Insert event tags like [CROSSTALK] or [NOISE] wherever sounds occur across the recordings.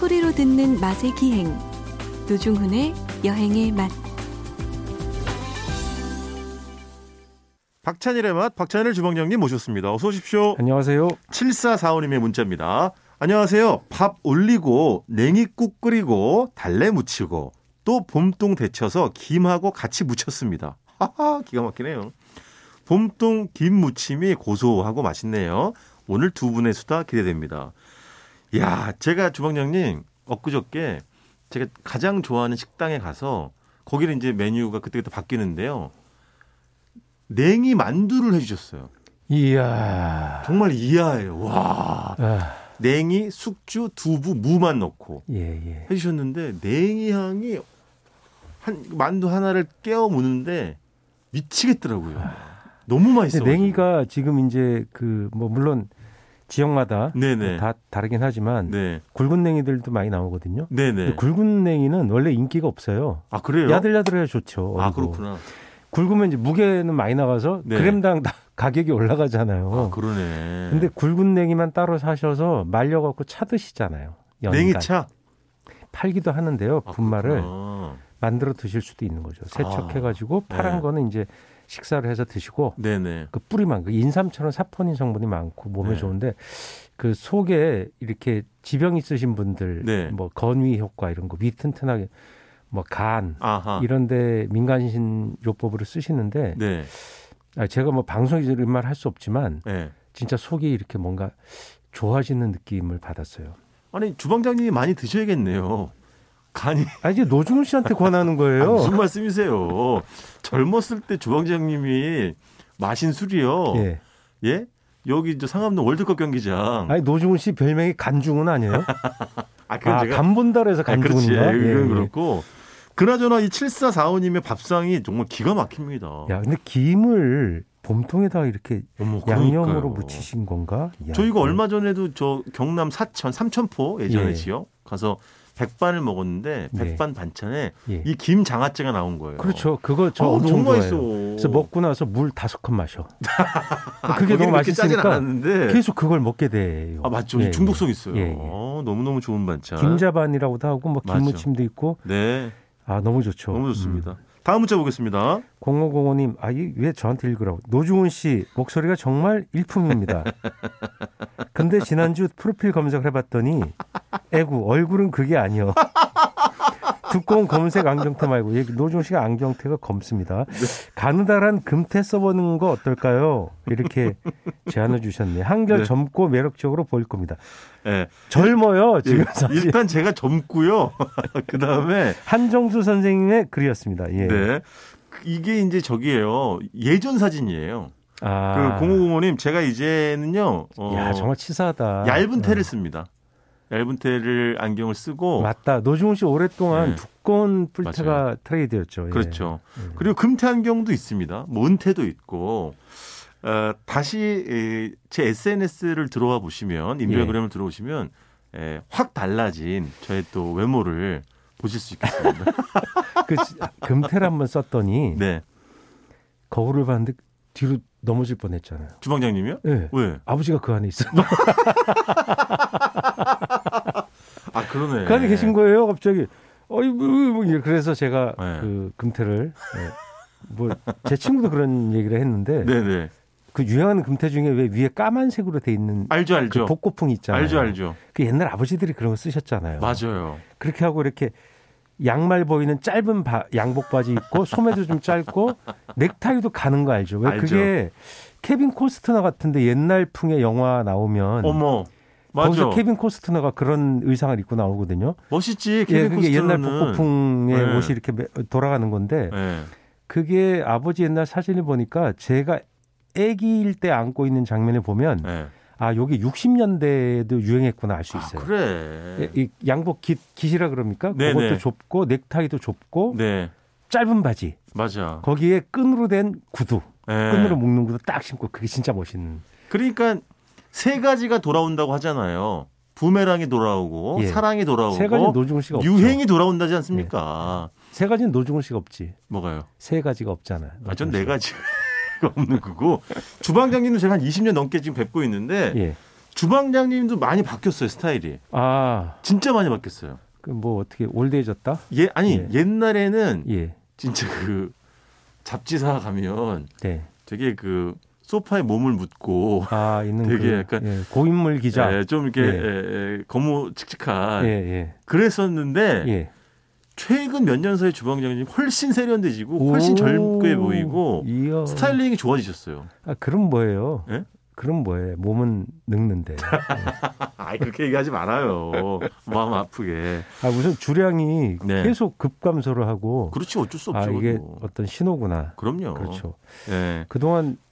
소리로 듣는 맛의 기행 노중훈의 여행의 맛 박찬일의 맛 박찬일 주방장님 모셨습니다. 어서 오십시오. 안녕하세요. 7445님의 문자입니다. 안녕하세요. 밥 올리고 냉이국 끓이고 달래 무치고 또 봄동 데쳐서 김하고 같이 무쳤습니다. 하하 기가 막히네요. 봄동 김 무침이 고소하고 맛있네요. 오늘 두 분의 수다 기대됩니다. 야, 제가 주방장님 엊그저께 제가 가장 좋아하는 식당에 가서 거기는 이제 메뉴가 그때그때 바뀌는데요. 냉이 만두를 해주셨어요. 이야. 정말 이하예요. 와. 아, 냉이, 숙주, 두부, 무만 넣고 예, 예. 해주셨는데 냉이 향이 한 만두 하나를 깨어 무는데 미치겠더라고요. 너무 맛있어. 근데 냉이가 지금 이제 그 뭐 물론 지역마다 네네. 다 다르긴 하지만 네, 굵은 냉이들도 많이 나오거든요. 네네. 굵은 냉이는 원래 인기가 없어요. 아 그래요? 야들야들해야 좋죠. 아 어이구. 그렇구나. 굵으면 이제 무게는 많이 나가서 네. 그램당 다 [LAUGHS] 가격이 올라가잖아요. 아 그러네. 근데 굵은 냉이만 따로 사셔서 말려갖고 차 드시잖아요. 연간. 냉이차 팔기도 하는데요. 아, 분말을 그렇구나. 만들어 드실 수도 있는 거죠. 세척해가지고 네. 파란 거는 이제 식사를 해서 드시고 네네. 그 뿌리만 그 인삼처럼 사포닌 성분이 많고 몸에 네. 좋은데 그 속에 이렇게 지병 있으신 분들 네. 뭐 건위 효과 이런 거 위 튼튼하게 뭐 간. 이런데 민간신 요법으로 쓰시는데 네. 아, 제가 뭐 방송에서 이런 말 할 수 없지만 네. 진짜 속이 이렇게 뭔가 좋아지는 느낌을 받았어요. 아니 주방장님이 많이 드셔야겠네요. 간이 아 이제 노중훈 씨한테 권하는 아, 거예요. 무슨 말씀이세요? 젊었을 때 주방장님이 마신 술이요. 예. 예? 여기 저 상암동 월드컵 경기장. 아니 노중훈 씨 별명이 간중훈 아니에요? [LAUGHS] 아, 그건 아, 제가 간본달에서 아, 그렇지. 예, 예, 예. 그렇고. 그나저나 이 7445님의 밥상이 정말 기가 막힙니다. 야, 근데 김을 봄통에다가 이렇게 어머, 양념으로. 묻히신 건가? 야, 저희가 얼마 전에도 저 경남 사천 삼천포 예전에 예. 지역 가서 백반을 먹었는데 네. 백반 반찬에 예. 이 김 장아찌가 나온 거예요. 그렇죠. 그거 저 어, 엄청 너무. 맛있어. 그래서 먹고 나서 물 다섯 컵 마셔. [LAUGHS] 아, 그게 너무 맛있으니까. 계속 그걸 먹게 돼요. 아 맞죠. 예, 중독성 예. 있어요. 예, 예. 어, 너무 너무 좋은 반찬. 김자반이라고도 하고 뭐. 김무침도 있고 네, 아 너무 좋죠. 너무 좋습니다. 다음 문자 보겠습니다. 0505님, 아, 이왜 저한테 읽으라고. 노중훈 씨, 목소리가 정말 일품입니다. 근데 지난주 프로필 검색을 해봤더니, 에구, 얼굴은 그게 아니요. 두꺼운 검은색 안경테 말고, 얘 노중훈 씨가 안경테가 검습니다. 가느다란 금테 써보는 거 어떨까요? 이렇게 제안을 주셨네요. 한결 네. 젊고 매력적으로 보일 겁니다. 예. 젊어요, 지금 예. 일단 제가 젊고요. [LAUGHS] 그 다음에 한정수 선생님의 글이었습니다. 예. 네. 이게 이제 저기예요. 예전 사진이에요. 아. 그 0505님 제가 이제는요. 어, 야, 정말 치사하다. 얇은 테를 어. 씁니다. 얇은 테를 안경을 쓰고 맞다. 노중훈 씨 오랫동안 네. 두꺼운 뿔테가 트레이드였죠. 예. 그렇죠. 음. 그리고 금태 안경도 있습니다. 뭐 은태도 있고. 어, 다시 에, 제 SNS를 들어와 보시면 인별그램을 예. 들어오시면 에, 확 달라진 저의 또 외모를 보실 수 있겠습니다. [LAUGHS] 그 지- 금테를 한번 썼더니 네. 거울을 봤는데 뒤로 넘어질 뻔했잖아요. 주방장님이요? 예. 왜? 아버지가 그 안에 있어. 아 [LAUGHS] 그러네. 그 안에 계신 거예요, 갑자기. 어이, 뭐, 뭐, 뭐, 그래서 제가 네. 그 금태를 뭐제 친구도 그런 얘기를 했는데 네네. 그 유행하는 금태 중에 왜 위에 까만색으로 돼 있는 알죠, 그 알죠. 복고풍 있잖아요. 알죠, 알죠. 그 옛날 아버지들이 그런 거 쓰셨잖아요. 맞아요. 그렇게 하고 이렇게 양말 보이는 짧은 바- 양복 바지 입고 소매도 좀 짧고 넥타이도 가는 거 알죠? 왜 알죠. 그게 케빈 코스트너 같은데 옛날 풍의 영화 나오면 어머, 맞아. 거기서 케빈 코스트너가 그런 의상을 입고 나오거든요. 멋있지. 예, 케빈 그게 옛날 코스터는. 복고풍의 네. 옷이 이렇게 매- 돌아가는 건데 네. 그게 아버지 옛날 사진을 보니까 제가 아기일 때 안고 있는 장면을 보면 네. 아 여기 60년대에도 유행했구나 알수 아, 있어요. 그래. 예, 이 양복 깃, 깃이라 그럽니까? 네네. 그것도 좁고 넥타이도 좁고 네, 짧은 바지 맞아. 거기에 끈으로 된 구두 네. 끈으로 묶는 구두 딱 신고 그게 진짜 멋있는 그러니까 세 가지가 돌아온다고 하잖아요. 부메랑이 돌아오고 예. 사랑이 돌아오고 세 가지는 노중훈 씨가 없죠. 유행이 돌아온다지 않습니까? 세 가지는 노중훈 씨가 없지. 뭐가요? 세 가지가 없잖아요. 아, 전 네 가지가 [LAUGHS] 없는 거고 주방장님도 제가 한 20년 넘게 지금 뵙고 있는데 예. 주방장님도 많이 바뀌었어요 스타일이. 아, 진짜 많이 바뀌었어요. 그 뭐 어떻게 올드해졌다? 예 아니 예. 옛날에는 예. 진짜 그 잡지사 가면 네. 되게 그 소파에 몸을 묻고 아, 있는 되게 그 약간 예, 고인물 기자. 예, 좀 이렇게 예. 예, 예, 거무 칙칙한 예, 예. 그랬었는데 예. 최근 몇 년 사이 주방장님 훨씬 세련되지고 훨씬 오, 젊게 보이고 이야. 스타일링이 좋아지셨어요. 아, 그럼 뭐예요? 예? 그럼 뭐예요? 몸은 늙는데. [LAUGHS] 아 그렇게 얘기하지 말아요. 마음 아프게. 아, 우선 주량이 네. 계속 급감소를 하고 그렇지 어쩔 수 없죠. 아, 이게. 어떤 신호구나. 그럼요. 그렇죠. 예. 그동안 수-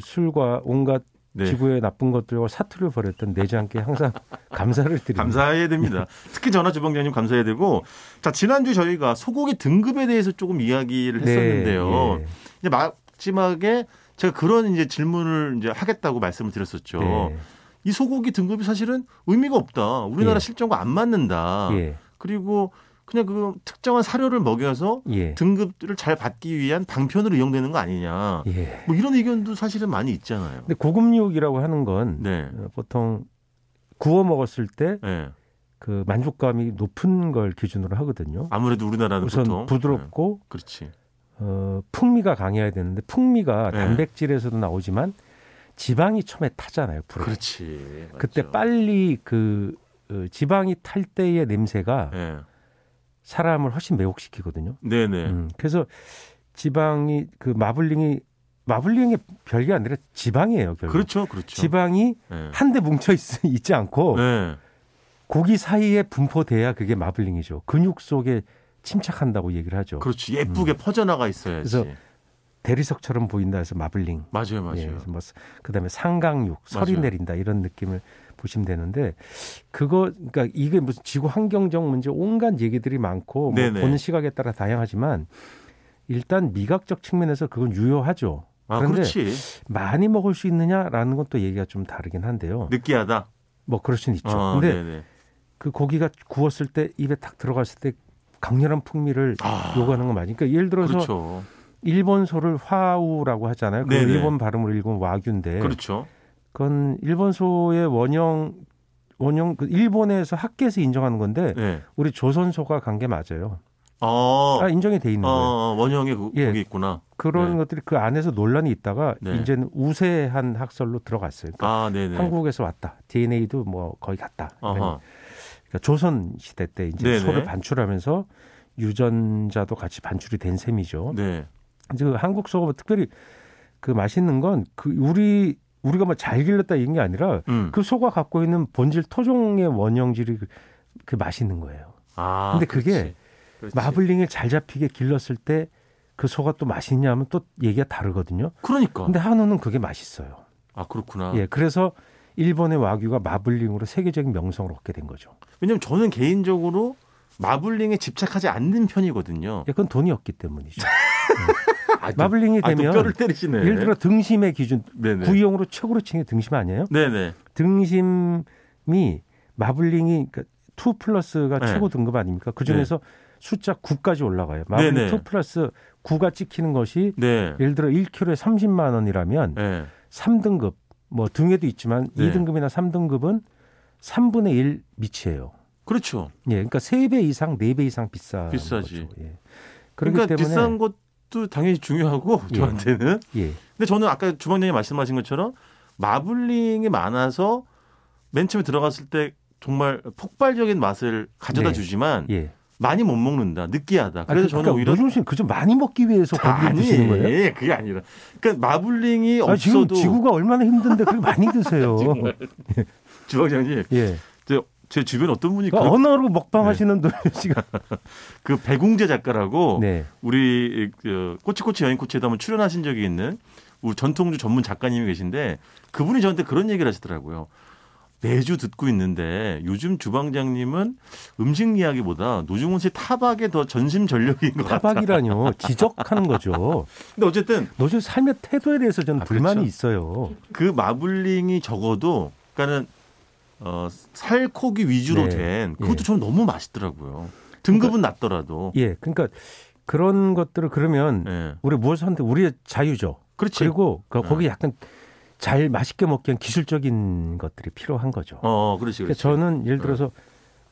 술과 온갖 네. 지구의 나쁜 것들과 사투를 벌였던 내장께 항상 [LAUGHS] 감사를 드립니다. 감사해야 됩니다. 특히 전화 주방장님 감사해야 되고 자 지난주 저희가 소고기 등급에 대해서 조금 이야기를 네, 했었는데요. 예. 이제 마지막에 제가 그런 이제 질문을 이제 하겠다고 말씀을 드렸었죠. 네. 이 소고기 등급이 사실은 의미가 없다. 우리나라 예. 실정과 안 맞는다. 예. 그리고 그냥 그 특정한 사료를 먹여서 예. 등급을 잘 받기 위한 방편으로 이용되는 거 아니냐. 예. 뭐 이런 의견도 사실은 많이 있잖아요. 근데 고급육이라고 하는 건 네. 어, 보통 구워 먹었을 때 네. 그 만족감이 높은 걸 기준으로 하거든요. 아무래도 우리나라는 우선 보통 부드럽고 네. 그렇지. 어, 풍미가 강해야 되는데 풍미가 네. 단백질에서도 나오지만 지방이 처음에 타잖아요. 불에. 그렇지. 그때 맞죠. 빨리 그 어, 지방이 탈 때의 냄새가 네. 사람을 훨씬 매혹시키거든요. 네네. 음, 그래서 지방이 그 마블링이 마블링이 별게 아니라 지방이에요. 결국. 그렇죠, 그렇죠. 지방이 네. 한데 뭉쳐 있, 있지 않고 네. 고기 사이에 분포돼야 그게 마블링이죠. 근육 속에 침착한다고 얘기를 하죠. 그렇지. 예쁘게 퍼져나가 있어야지. 음. 그래서 대리석처럼 보인다 해서 마블링. 맞아요, 맞아요. 예, 그래서 뭐 그다음에 상강육, 설이 맞아요. 내린다 이런 느낌을 보시면 되는데 그거 그러니까 이게 무슨 지구 환경적 문제 온갖 얘기들이 많고 뭐. 보는 시각에 따라 다양하지만 일단 미각적 측면에서 그건 유효하죠. 아, 그런데 그렇지. 많이 먹을 수 있느냐라는 건또 얘기가 좀 다르긴 한데요. 느끼하다. 뭐 그럴 수는 있죠. 아, 근데 네네. 그 고기가 구웠을 때 입에 탁 들어갔을 때 강렬한 풍미를 아, 요구하는 건 맞으니까 그러니까 예를 들어서 그렇죠. 일본 소를 화우라고 하잖아요. 그 네네. 일본 발음으로 읽으면 와규인데 그렇죠. 그건 일본 소의 원형 원형 그 일본에서 학계에서 인정하는 건데 네. 우리 조선 소가 간 게 맞아요. 어, 아 인정이 돼 있는 거예요. 어, 원형의 그, 예. 거기 있구나. 그런 네. 것들이 그 안에서 논란이 있다가 네. 이제는 우세한 학설로 들어갔어요. 그러니까 아, 네네. 한국에서 왔다. DNA도 뭐 거의 같다. 아하. 그러니까 조선 시대 때 이제 네네. 소를 반출하면서 유전자도 같이 반출이 된 셈이죠. 네. 그 한국 소가 뭐 특별히 그 맛있는 건 그 우리 우리가 뭐잘 길렀다 이런 게 아니라 음. 그 소가 갖고 있는 본질 토종의 원형질이 그, 그 맛있는 거예요. 아, 근데 그게 그렇지. 그렇지. 마블링을 잘 잡히게 길렀을 때 그 소가 또 맛있냐 하면 또 얘기가 다르거든요. 그러니까. 근데 한우는 그게 맛있어요. 아, 그렇구나. 예, 그래서 일본의 와규가 마블링으로 세계적인 명성을 얻게 된 거죠. 왜냐면 저는 개인적으로 마블링에 집착하지 않는 편이거든요. 예, 그건 돈이 없기 때문이죠. [LAUGHS] 아, 또- 마블링이 아, 또 되면 뼈를 때리시네. 예를 들어 등심의 기준 네네. 구이용으로 최고로 치는 게 등심 아니에요? 네네. 등심이 마블링이 그러니까 2 플러스가 네. 최고 등급 아닙니까? 그 중에서 숫자 9까지 올라가요. 마블링 네네. 2 플러스 9가 찍히는 것이 네. 예를 들어 1kg에 30만 원이라면 네. 3등급 뭐 등에도 있지만 네. 2등급이나 3등급은 3분의 1 미치예요. 그렇죠. 예, 그러니까 3배 이상, 4배 이상 비싸. 비싸지. 거죠. 예. 그렇기 그러니까 때문에 비싼 것 도 당연히 중요하고 예. 저한테는. 예. 근데 저는 아까 주방장님 말씀하신 것처럼 마블링이 많아서 맨 처음에 들어갔을 때 정말 폭발적인 맛을 가져다 네. 주지만 예. 많이 못 먹는다. 느끼하다. 아, 그래서 그- 저는 오히려 씨는 그좀 많이 먹기 위해서 아니, 드시는 거예요? 그게 아니라. 그러니까 마블링이 아, 지금 없어도 지구가 얼마나 힘든데 그렇게 많이 드세요. [LAUGHS] 정말. [LAUGHS] 주방장님, 예. 제, 제 주변 어떤 분이 [LAUGHS] 그, 그러니까 언어로 먹방 하시는 노중 씨가. 그 배공재 작가라고 네. 우리 그 꼬치꼬치 여행 코치에도 한번 출연하신 적이 있는 우리 전통주 전문 작가님이 계신데 그분이 저한테 그런 얘기를 하시더라고요. 매주 듣고 있는데 요즘 주방장님은 음식 이야기보다 노중훈 씨 타박에 더 전심 전력인 것 같다. 타박이라뇨. 지적하는 거죠. [LAUGHS] 근데 어쨌든 노중 삶의 태도에 대해서 저는 아, 불만이 그렇죠. 있어요. 그 마블링이 적어도 그러니까는 어, 살코기 위주로 네. 된 그것도 예. 저는 너무 맛있더라고요. 등급은 낮더라도. 예. 그러니까 그런 것들을 그러면 예. 우리 무엇을 하는데 우리의 자유죠. 그렇지. 그리고 그 어. 거기 약간 잘 맛있게 먹기 위한 기술적인 것들이 필요한 거죠. 어, 그렇지, 그러니까 그렇지. 저는 예를 들어서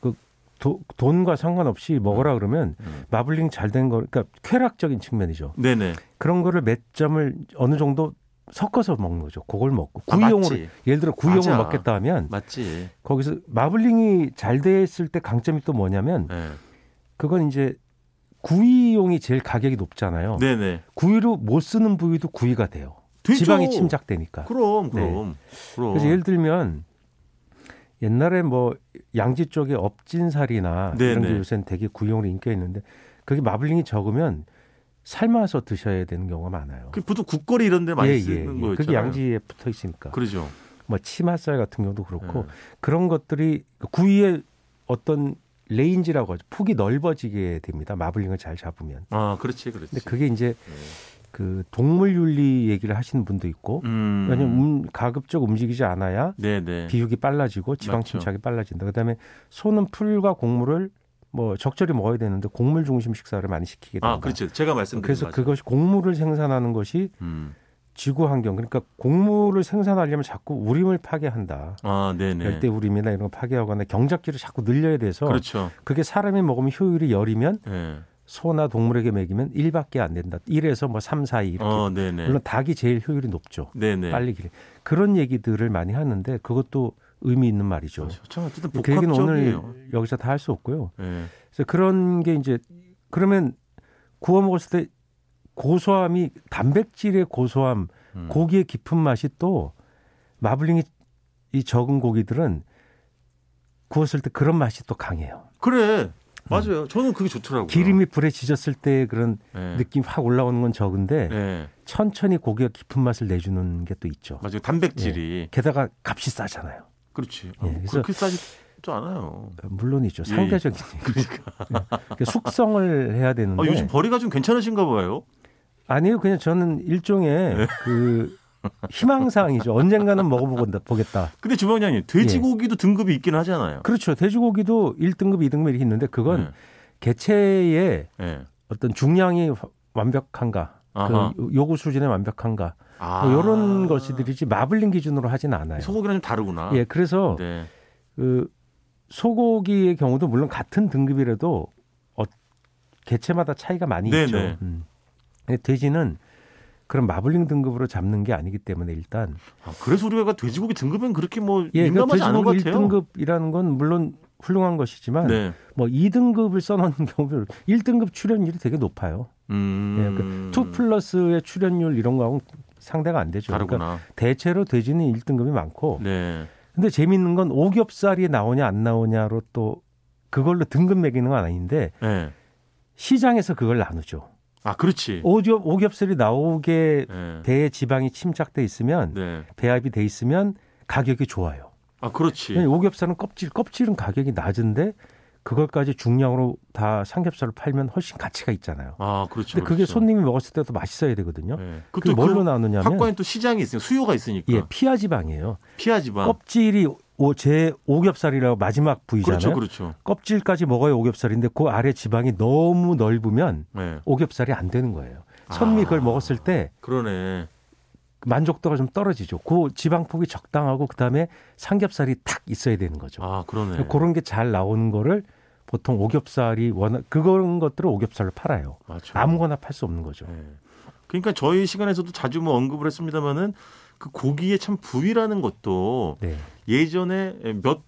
그 도- 돈과 상관없이 먹어라 그러면 음. 마블링 잘 된 거, 그러니까 쾌락적인 측면이죠. 네네. 그런 거를 몇 점을 어느 정도 섞어서 먹는 거죠. 그걸 먹고 아, 구이용으로 맞지. 예를 들어 구이용을. 먹겠다 하면 맞지. 거기서 마블링이 잘 됐을 때 강점이 또 뭐냐면 네. 그건 이제 구이용이 제일 가격이 높잖아요. 네네. 구이로 못 쓰는 부위도 구이가 돼요. 되죠. 지방이 침작되니까. 그럼, 그럼. 그럼. 그래서 예를 들면 옛날에 뭐 양지 쪽에 업진살이나 네네. 이런 게 요새는 되게 구이용으로 인기가 있는데 그게 마블링이 적으면 삶아서 드셔야 되는 경우가 많아요. 그 보통 국거리 이런 데 많이 쓰는 거였잖아요. 그게 양지에 붙어 있으니까. 그러죠. 뭐 치맛살 같은 경우도 그렇고 네. 그런 것들이 그 구이의 어떤 range라고 하죠. 폭이 넓어지게 됩니다. 마블링을 잘 잡으면. 아, 그렇지, 그렇지. 근데 그게 이제 네. 그 동물 윤리 얘기를 하시는 분도 있고 음. 왜냐면 음, 가급적 움직이지 않아야 네네. 비육이 빨라지고 지방. 침착이 빨라진다. 그다음에 소는 풀과 곡물을 뭐 적절히 먹어야 되는데 곡물 중심 식사를 많이 시키게 된다. 아, 그렇죠. 제가 말씀드린 그래서 맞아요. 그것이 곡물을 생산하는 것이 음. 지구 환경 그러니까 곡물을 생산하려면 자꾸 우림을 파괴한다. 아, 네네. 열대 우림이나 이런 거 파괴하거나 경작지를 자꾸 늘려야 돼서 그렇죠. 그게 사람이 먹으면 효율이 열이면 네. 소나 동물에게 먹이면 1밖에 안 된다. 1에서 뭐 3, 4, 2 이렇게. 어, 네네. 물론 닭이 제일 효율이 높죠. 네네. 빨리 기르. 그런 얘기들을 많이 하는데 그것도 의미 있는 말이죠. 그렇죠. 참 어쨌든 그 얘기는 복합적이에요. 오늘 여기서 다 할 수 없고요. 네. 그래서 그런 게 이제 그러면 구워 먹었을 때 고소함이 단백질의 고소함, 음. 고기의 깊은 맛이 또 마블링이 이 적은 고기들은 구웠을 때 그런 맛이 또 강해요. 그래. 맞아요. 저는 그게 좋더라고요. 기름이 불에 지졌을 때 그런 네. 느낌 확 올라오는 건 적은데 네. 천천히 고기가 깊은 맛을 내주는 게 또 있죠. 맞아요. 단백질이. 게다가 값이 싸잖아요. 그렇지. 예, 어, 그래서- 그렇게 싸지도 않아요. 물론이죠. 예, 상대적인 [LAUGHS] 그러니까 숙성을 해야 되는데 아, 요즘 벌이가 좀 괜찮으신가 봐요. 아니요, 그냥 저는 일종의 네. 그 희망사항이죠. 언젠가는 먹어보겠다. 보겠다. 근데 주방장님, 돼지고기도 등급이 있긴 하잖아요. 그렇죠. 돼지고기도 1등급, 2등급 이렇게 있는데 그건 네. 개체의 네. 어떤 중량이 화- 완벽한가, 아하. 그 요구 수준에 완벽한가, 아. 뭐 이런 것들이지 마블링 기준으로 하진 않아요. 소고기랑 좀 다르구나. 예, 그래서 네. 그 소고기의 경우도 물론 같은 등급이라도 어, 개체마다 차이가 많이 네네. 있죠. 음. 근데 돼지는 그런 마블링 등급으로 잡는 게 아니기 때문에 일단 아, 그래서 우리가 돼지고기 등급은 그렇게 뭐 예, 그러니까 민감하지 않은 것 돼지고기 같아요. 1등급이라는 건 물론 훌륭한 것이지만 네. 뭐 2등급을 써놓는 [LAUGHS] 경우는 1등급 출연율이 되게 높아요. 음. 예, 그러니까 2 플러스의 출연율 이런 거하고 상대가 안 되죠. 그러니까 다르구나. 대체로 돼지는 1등급이 많고 네. 근데 재밌는 건 오겹살이 나오냐 안 나오냐로 또 그걸로 등급 매기는 건 아닌데 네. 시장에서 그걸 나누죠. 아, 그렇지. 오겹, 오겹살이 나오게 네. 배에 지방이 침착돼 있으면 네. 배합이 돼 있으면 가격이 좋아요. 아, 그렇지. 오겹살은 껍질, 껍질은 가격이 낮은데 그걸까지 중량으로 다 삼겹살을 팔면 훨씬 가치가 있잖아요. 아, 그렇죠. 근데 그게 그렇죠. 손님이 먹었을 때도 맛있어야 되거든요. 네. 그게 뭘로 그 나누냐면 확과에 또 시장이 있으니까 수요가 있으니까. 예, 피하 지방이에요. 피하 지방. 껍질이 오, 제 오겹살이라고 마지막 부위잖아요. 그렇죠, 그렇죠. 껍질까지 먹어야 오겹살인데 그 아래 지방이 너무 넓으면 네. 오겹살이 안 되는 거예요. 선미 그걸 아. 먹었을 때 그러네. 만족도가 좀 떨어지죠. 그 지방폭이 적당하고 그다음에 삼겹살이 탁 있어야 되는 거죠. 아, 그러네. 그런 게 잘 나오는 거를 보통 오겹살이 워낙 그런 것들을 오겹살로 팔아요. 맞죠. 아무거나 팔 수 없는 거죠. 네. 그러니까 저희 시간에서도 자주 뭐 언급을 했습니다마는 그 고기의 참 부위라는 것도 네. 예전에 몇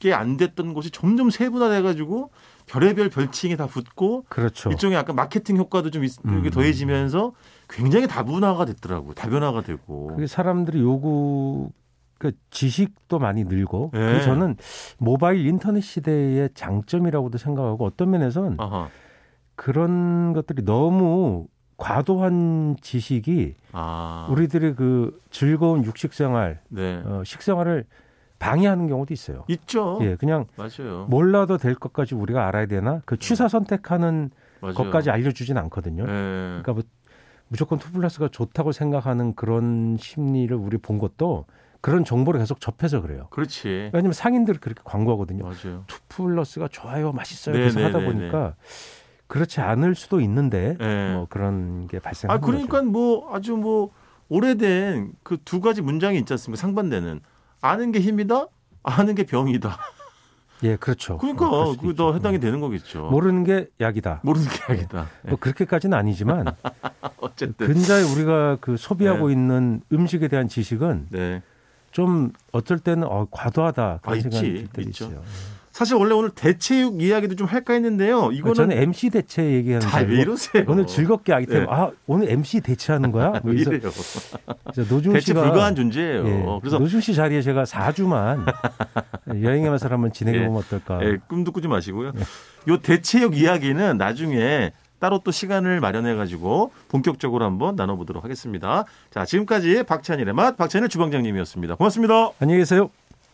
개 안 됐던 곳이 점점 세분화돼 가지고 별의별 별칭이 다 붙고 그렇죠. 일종의 약간 마케팅 효과도 좀 있- 이렇게 음. 더해지면서 굉장히 다분화가 됐더라고요. 다변화가 되고. 그게 사람들이 요구 그 지식도 많이 늘고 네. 그래서 저는 모바일 인터넷 시대의 장점이라고도 생각하고 어떤 면에서는 아하. 그런 것들이 너무 과도한 지식이 아. 우리들의 그 즐거운 육식 생활, 네. 어, 식생활을 방해하는 경우도 있어요. 있죠. 예, 그냥 맞아요. 몰라도 될 것까지 우리가 알아야 되나? 그 취사 선택하는 맞아요. 것까지 알려주진 않거든요. 네. 그러니까 뭐 무조건 투플러스가 좋다고 생각하는 그런 심리를 우리 본 것도 그런 정보를 계속 접해서 그래요. 그렇지. 왜냐하면 상인들이 그렇게 광고하거든요. 맞아요. 투플러스가 좋아요, 맛있어요. 네, 계속 네, 하다 네, 보니까 그렇지 않을 수도 있는데 네. 뭐 그런 게아 발생하는 그러니까 거죠. 뭐 아주 뭐 오래된 그 두 가지 문장이 있지 않습니까? 상반되는 아는 게 힘이다, 아는 게 병이다. [LAUGHS] 예, 그렇죠. 그러니까 어, 그럴 수도 그게 더 있죠. 해당이 되는 거겠죠. 모르는 게 약이다. 모르는 게 아니다. 뭐 그렇게까지는 아니지만 [LAUGHS] 어쨌든 근자에 우리가 그 소비하고 네. 있는 음식에 대한 지식은 네. 좀 어떨 때는 어, 과도하다 그런 아, 생각이 있지, 들 때도 있죠. 있어요. 사실 원래 오늘 대체육 이야기도 좀 할까 했는데요. 이거는 저는 MC 대체 얘기하는 알고 이러세요? 오늘 즐겁게 하기 때문에 네. 아 오늘 MC 대체하는 거야? 뭐 [LAUGHS] 왜 그래서 이래요? 노중 대체 씨가 불가한 존재예요. 예, 그래서 노중 씨 자리에 제가 4주만 여행의 맛을 한번 진행해 보면 어떨까? 예, 꿈도 꾸지 마시고요. 요 대체육 이야기는 나중에 따로 또 시간을 마련해 가지고 본격적으로 한번 나눠보도록 하겠습니다. 자, 지금까지 박찬일의 맛 박찬일 주방장님이었습니다. 고맙습니다. 안녕히 계세요.